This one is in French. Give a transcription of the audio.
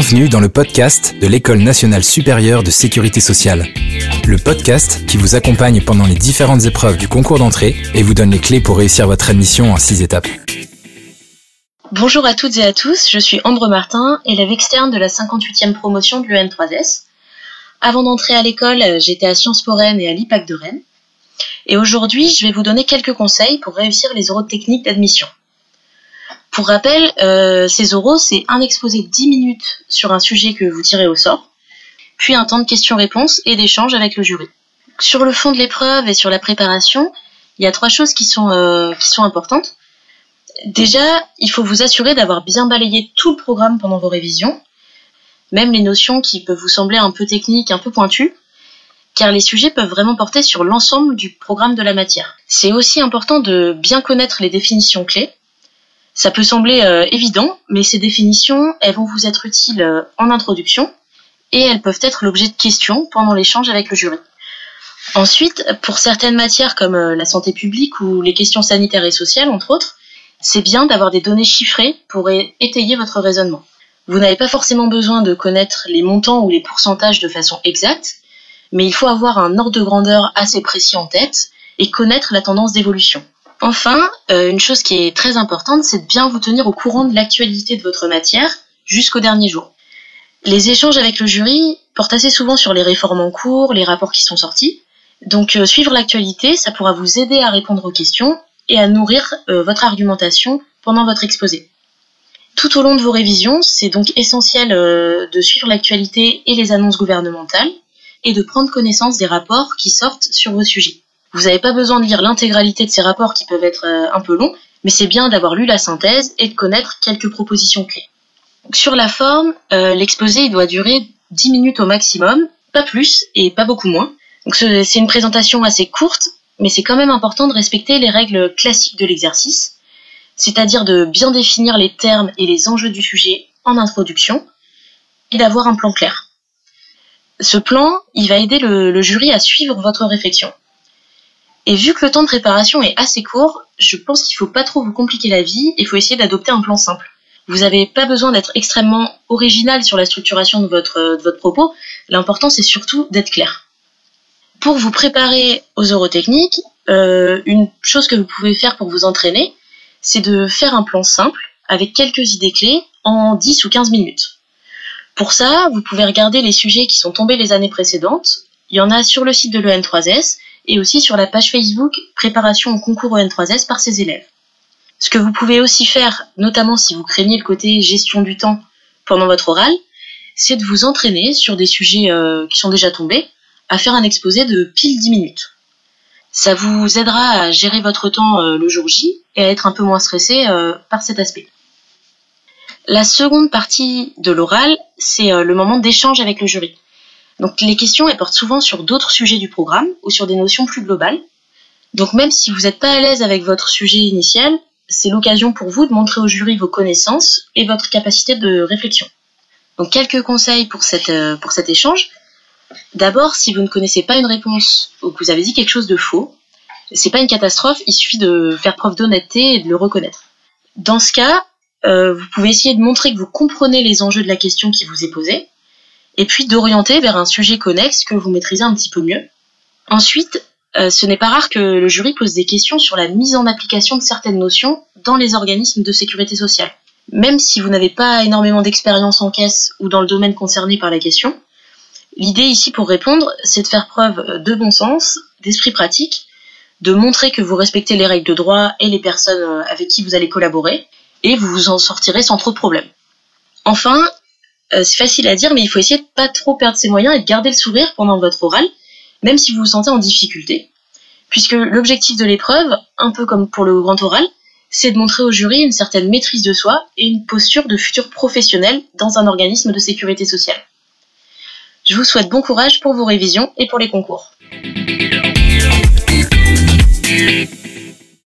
Bienvenue dans le podcast de l'École nationale supérieure de sécurité sociale. Le podcast qui vous accompagne pendant les différentes épreuves du concours d'entrée et vous donne les clés pour réussir votre admission en six étapes. Bonjour à toutes et à tous, je suis Ambre Martin, élève externe de la 58e promotion de l'EN3S. Avant d'entrer à l'école, j'étais à Sciences Po Rennes et à l'IPAC de Rennes. Et aujourd'hui, je vais vous donner quelques conseils pour réussir les oraux techniques d'admission. Pour rappel, euh, ces oraux, c'est un exposé de 10 minutes sur un sujet que vous tirez au sort, puis un temps de questions-réponses et d'échange avec le jury. Sur le fond de l'épreuve et sur la préparation, il y a trois choses qui sont, euh, qui sont importantes. Déjà, il faut vous assurer d'avoir bien balayé tout le programme pendant vos révisions, même les notions qui peuvent vous sembler un peu techniques, un peu pointues, car les sujets peuvent vraiment porter sur l'ensemble du programme de la matière. C'est aussi important de bien connaître les définitions clés, ça peut sembler euh, évident, mais ces définitions, elles vont vous être utiles euh, en introduction et elles peuvent être l'objet de questions pendant l'échange avec le jury. Ensuite, pour certaines matières comme euh, la santé publique ou les questions sanitaires et sociales, entre autres, c'est bien d'avoir des données chiffrées pour étayer votre raisonnement. Vous n'avez pas forcément besoin de connaître les montants ou les pourcentages de façon exacte, mais il faut avoir un ordre de grandeur assez précis en tête et connaître la tendance d'évolution. Enfin, euh, une chose qui est très importante, c'est de bien vous tenir au courant de l'actualité de votre matière jusqu'au dernier jour. Les échanges avec le jury portent assez souvent sur les réformes en cours, les rapports qui sont sortis. Donc euh, suivre l'actualité, ça pourra vous aider à répondre aux questions et à nourrir euh, votre argumentation pendant votre exposé. Tout au long de vos révisions, c'est donc essentiel de suivre l'actualité et les annonces gouvernementales et de prendre connaissance des rapports qui sortent sur vos sujets. Vous n'avez pas besoin de lire l'intégralité de ces rapports qui peuvent être euh, un peu longs, mais c'est bien d'avoir lu la synthèse et de connaître quelques propositions clés. sur la forme, euh, l'exposé doit durer 10 minutes au maximum, pas plus et pas beaucoup moins. C'est une présentation assez courte, mais c'est quand même important de respecter les règles classiques de l'exercice, c'est-à-dire de bien définir les termes et les enjeux du sujet en introduction et d'avoir un plan clair. Ce plan, il va aider le jury à suivre votre réflexion. Et vu que le temps de préparation est assez court, je pense qu'il faut pas trop vous compliquer la vie et il faut essayer d'adopter un plan simple. Vous n'avez pas besoin d'être extrêmement original sur la structuration de votre, votre propos. L'important, c'est surtout d'être clair. Pour vous préparer aux eurotechniques, euh, une chose que vous pouvez faire pour vous entraîner, c'est de faire un plan simple avec quelques idées clés en 10 ou 15 minutes. Pour ça, vous pouvez regarder les sujets qui sont tombés les années précédentes. Il y en a sur le site de l'EN3S et aussi sur la page Facebook Préparation au concours en 3 s par ses élèves. Ce que vous pouvez aussi faire, notamment si vous craignez le côté gestion du temps pendant votre oral, c'est de vous entraîner sur des sujets euh, qui sont déjà tombés à faire un exposé de pile 10 minutes. Ça vous aidera à gérer votre temps euh, le jour J et à être un peu moins stressé euh, par cet aspect. La seconde partie de l'oral, c'est le moment d'échange avec le jury. Donc les questions, elles portent souvent sur d'autres sujets du programme ou sur des notions plus globales. Donc même si vous n'êtes pas à l'aise avec votre sujet initial, c'est l'occasion pour vous de montrer au jury vos connaissances et votre capacité de réflexion. Donc quelques conseils pour, cette, euh, pour cet échange. D'abord, si vous ne connaissez pas une réponse ou que vous avez dit quelque chose de faux, c'est pas une catastrophe, il suffit de faire preuve d'honnêteté et de le reconnaître. Dans ce cas, euh, vous pouvez essayer de montrer que vous comprenez les enjeux de la question qui vous est posée, et puis d'orienter vers un sujet connexe que vous maîtrisez un petit peu mieux. Ensuite, euh, ce n'est pas rare que le jury pose des questions sur la mise en application de certaines notions dans les organismes de sécurité sociale. Même si vous n'avez pas énormément d'expérience en caisse ou dans le domaine concerné par la question, l'idée ici pour répondre, c'est de faire preuve de bon sens, d'esprit pratique, de montrer que vous respectez les règles de droit et les personnes euh, avec qui vous allez collaborer, et vous vous en sortirez sans trop de problèmes. Enfin, euh, c'est facile à dire, mais il faut essayer de pas trop perdre ses moyens et de garder le sourire pendant votre oral, même si vous vous sentez en difficulté. Puisque l'objectif de l'épreuve, un peu comme pour le grand oral, c'est de montrer au jury une certaine maîtrise de soi et une posture de futur professionnel dans un organisme de sécurité sociale. Je vous souhaite bon courage pour vos révisions et pour les concours.